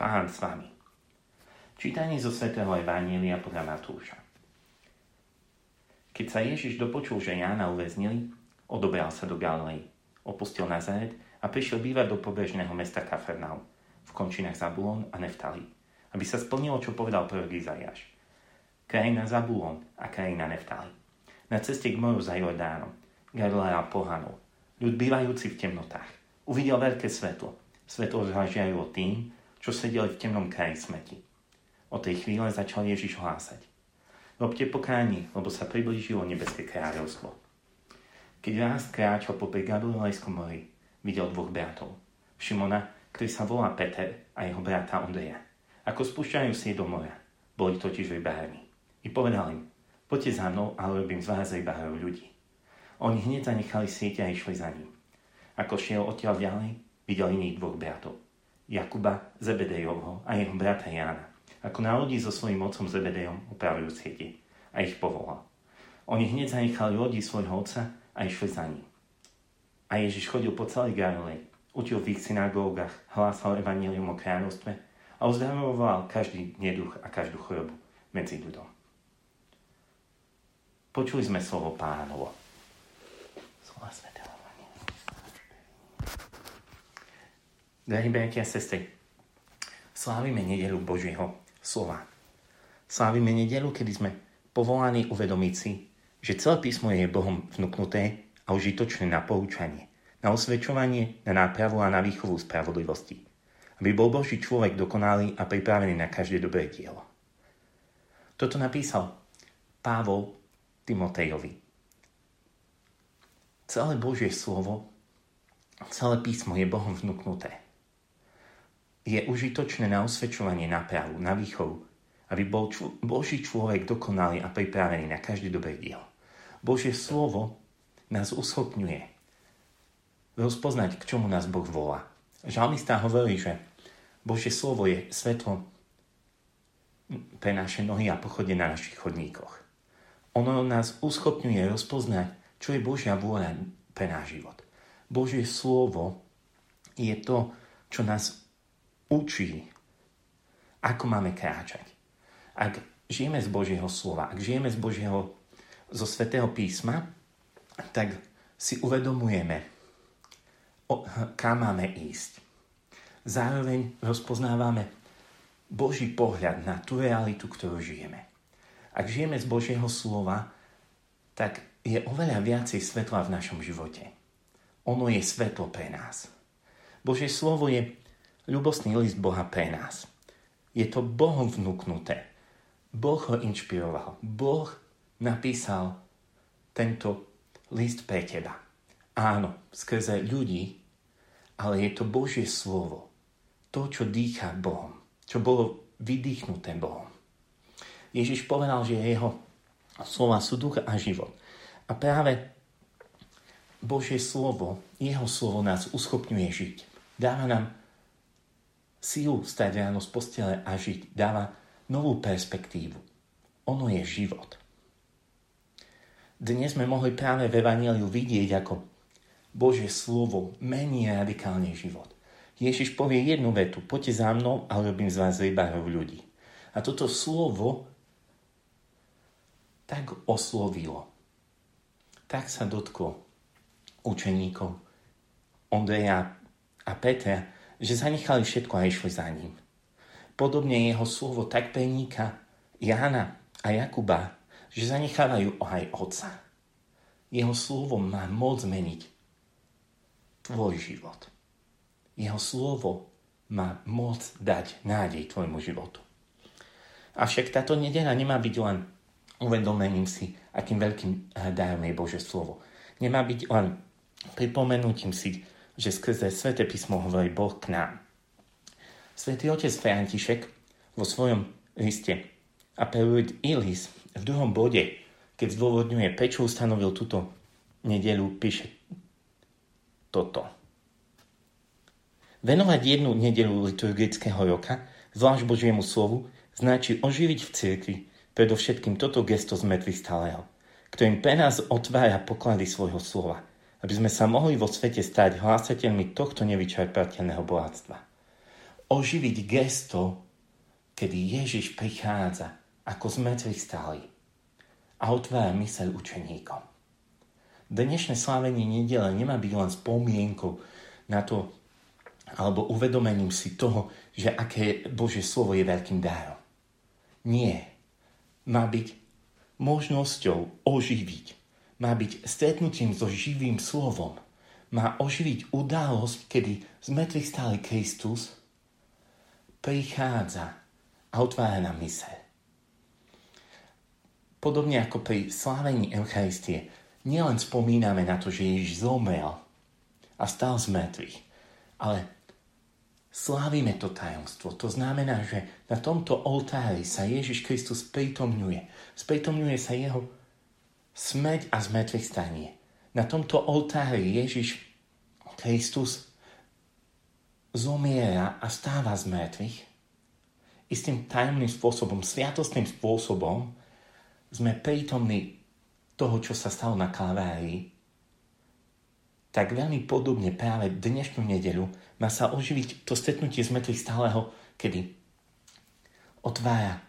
Pán s vami. Čítanie zo svätého Evanília podľa Matúša. Keď sa Ježiš dopočul, že Jána uväznili, odobral sa do Galilei, opustil Nazaret a prišiel bývať do pobežného mesta Kafarnaum, v končinách Zabulon a Neftali, aby sa splnilo, čo povedal prorok Izajáš. Krajina Zabulon a krajina Neftali. Na ceste k moru za Jordánom, Galilea pohanov, ľud bývajúci v temnotách. Uvidel veľké svetlo, svetlo zhažiajú tým, čo sedeli v temnom kraji smeti. O tej chvíle začal Ježiš hlásať. Robte pokáni, lebo sa priblížilo nebeské kráľovstvo. Keď raz kráčal po Galilejskom mori, videl dvoch bratov. Šimona, ktorý sa volá Peter a jeho brata Ondreja. Ako spúšťajú si do mora. Boli totiž rybarmi. I povedal im, poďte za mnou a robím z vás rybárov ľudí. Oni hneď zanechali sieť a išli za ním. Ako šiel odtiaľ ďalej, videl iných dvoch bratov. Jakuba Zebedejovho a jeho brata Jána. Ako na lodi so svojím otcom Zebedejom upravujú siete a ich povolal. Oni hneď zanechali lodi svojho otca a išli za ním. A Ježiš chodil po celej Galilei, učil v ich synagógach, hlásal evanílium o kráľovstve a uzdravoval každý neduch a každú chorobu medzi ľuďom. Počuli sme slovo pánovo. Slova svetého Drahí bratia a sestry, slávime nedelu Božieho slova. Slávime nedelu, kedy sme povolaní uvedomiť si, že celé písmo je Bohom vnúknuté a užitočné na poučanie, na osvedčovanie, na nápravu a na výchovu spravodlivosti. Aby bol Boží človek dokonalý a pripravený na každé dobré dielo. Toto napísal Pávol Timotejovi. Celé Božie slovo, celé písmo je Bohom vnúknuté. Je užitočné na osvedčovanie, na právu, na výchovu, aby bol člo- Boží človek dokonalý a pripravený na každý dobré dielo. Božie slovo nás uschopňuje rozpoznať, k čomu nás Boh volá. Žalmista hovorí, že Božie slovo je svetlo pre naše nohy a pochodie na našich chodníkoch. Ono nás uschopňuje rozpoznať, čo je Božia vôľa pre náš život. Božie slovo je to, čo nás učí, ako máme kráčať. Ak žijeme z Božieho slova, ak žijeme z Božieho, zo Svetého písma, tak si uvedomujeme, kam máme ísť. Zároveň rozpoznávame Boží pohľad na tú realitu, ktorú žijeme. Ak žijeme z Božieho slova, tak je oveľa viacej svetla v našom živote. Ono je svetlo pre nás. Božie slovo je ľubostný list Boha pre nás. Je to Bohom vnúknuté. Boh ho inšpiroval. Boh napísal tento list pre teba. Áno, skrze ľudí, ale je to Božie slovo. To, čo dýcha Bohom. Čo bolo vydýchnuté Bohom. Ježiš povedal, že jeho slova sú duch a život. A práve Božie slovo, jeho slovo nás uschopňuje žiť. Dáva nám sílu stať ráno z postele a žiť. Dáva novú perspektívu. Ono je život. Dnes sme mohli práve v Evangeliu vidieť, ako Božie slovo mení radikálne život. Ježiš povie jednu vetu, poďte za mnou a robím z vás rybárov ľudí. A toto slovo tak oslovilo, tak sa dotklo učeníkov Ondreja a Petra, že zanechali všetko a išli za ním. Podobne jeho slovo tak preníka Jána a Jakuba, že zanechávajú aj Otca. Jeho slovo má moc zmeniť tvoj život. Jeho slovo má moc dať nádej tvojmu životu. Avšak táto nedela nemá byť len uvedomením si, akým veľkým eh, darom je Bože slovo. Nemá byť len pripomenutím si, že skrze Svete písmo hovorí Boh k nám. Svetý otec František vo svojom liste Apelujt Ilis v druhom bode, keď zdôvodňuje, prečo ustanovil túto nedelu, píše toto. Venovať jednu nedelu liturgického roka, zvlášť Božiemu slovu, značí oživiť v cirkvi predovšetkým toto gesto z mŕtvych stáleho, ktorým pre nás otvára poklady svojho slova, aby sme sa mohli vo svete stať hlásateľmi tohto nevyčerpateľného bohatstva. oživiť gesto, kedy Ježiš prichádza ako z mŕtvych stály a otvára myseľ učeníkom. Dnešné slávenie nedele nemá byť len spomienkou na to, alebo uvedomením si toho, že aké Božie slovo je veľkým darom. Nie. Má byť možnosťou oživiť. Má byť stretnutím so živým slovom. Má oživiť udalosť, kedy z mŕtvych stále Kristus prichádza a otvára nám myseľ. Podobne ako pri slávení Eucharistie, nielen spomíname na to, že Ježiš zomrel a stal z mŕtvych, ale slávime to tajomstvo. To znamená, že na tomto oltári sa Ježiš Kristus prítomňuje. Sprítomňuje sa jeho smrť a zmrtvých stanie. Na tomto oltári Ježiš Kristus zomiera a stáva z mŕtvych. Istým tajomným spôsobom, sviatostným spôsobom sme prítomní toho, čo sa stalo na Kalvárii, tak veľmi podobne práve dnešnú nedeľu má sa oživiť to stretnutie z mŕtvych stáleho, kedy otvára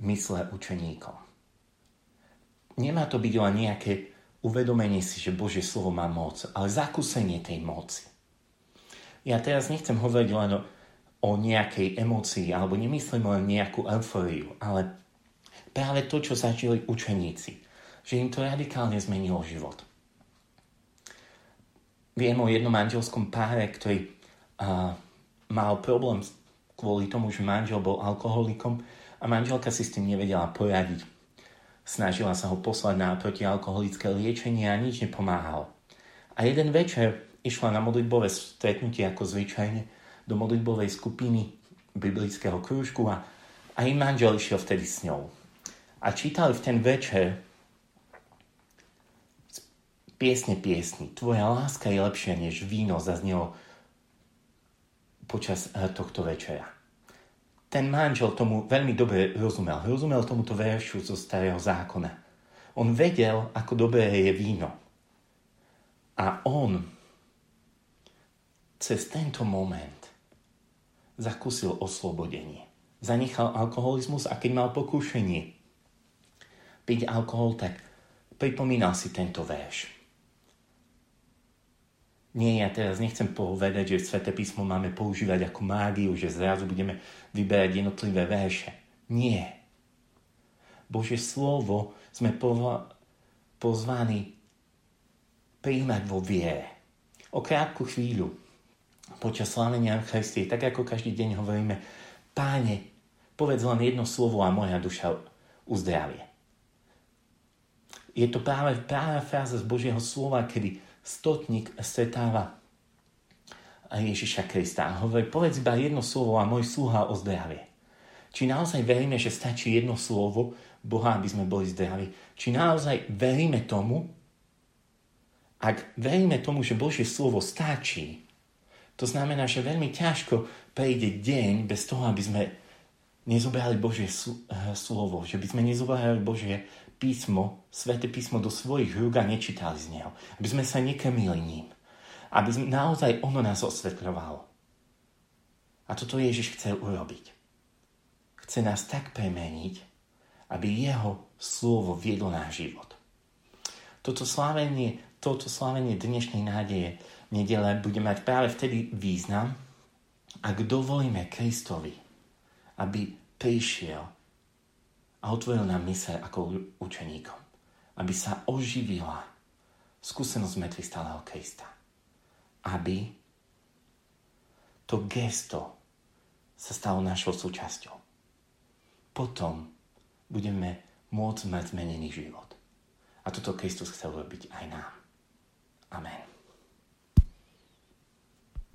mysle učeníkom. Nemá to byť len nejaké uvedomenie si, že Božie slovo má moc, ale zakúsenie tej moci. Ja teraz nechcem hovoriť len o, o nejakej emócii, alebo nemyslím len nejakú eufóriu, ale práve to, čo zažili učeníci, že im to radikálne zmenilo život. Viem o jednom manželskom páre, ktorý a mal problém kvôli tomu, že manžel bol alkoholikom a manželka si s tým nevedela poradiť. Snažila sa ho poslať na protialkoholické liečenie a nič nepomáhalo. A jeden večer išla na modlitbové stretnutie ako zvyčajne do modlitbovej skupiny biblického krúžku a, a manžel išiel vtedy s ňou. A čítali v ten večer piesne piesni. Tvoja láska je lepšia než víno, zaznelo počas eh, tohto večera. Ten manžel tomu veľmi dobre rozumel. Rozumel tomuto veršu zo starého zákona. On vedel, ako dobré je víno. A on cez tento moment zakúsil oslobodenie. Zanechal alkoholizmus a keď mal pokúšenie piť alkohol, tak pripomínal si tento verš. Nie, ja teraz nechcem povedať, že Sveté písmo máme používať ako mágiu, že zrazu budeme vyberať jednotlivé verše. Nie. Bože slovo sme pozvaní príjmať vo viere. O krátku chvíľu počas slávenia Eucharistie, tak ako každý deň hovoríme, páne, povedz len jedno slovo a moja duša uzdravie. Je to práve práve fráza z Božieho slova, kedy stotník stretáva Ježiša Krista a hovorí, povedz iba jedno slovo a môj sluha o zdravie. Či naozaj veríme, že stačí jedno slovo Boha, aby sme boli zdraví? Či naozaj veríme tomu? Ak veríme tomu, že Božie slovo stačí, to znamená, že veľmi ťažko prejde deň bez toho, aby sme nezobrali Božie eh, slovo, že by sme nezobrali Božie písmo, sveté písmo do svojich rúk a nečítali z neho. Aby sme sa nekrmili ním. Aby sme, naozaj ono nás osvetľovalo. A toto Ježiš chce urobiť. Chce nás tak premeniť, aby jeho slovo viedlo náš život. Toto slávenie, toto slávenie dnešnej nádeje nedele bude mať práve vtedy význam, ak dovolíme Kristovi, aby prišiel a otvoril nám mysle ako učeníkom, aby sa oživila skúsenosť mŕtvych stáleho Krista. Aby to gesto sa stalo našou súčasťou. Potom budeme môcť mať zmenený život. A toto Kristus chcel robiť aj nám. Amen.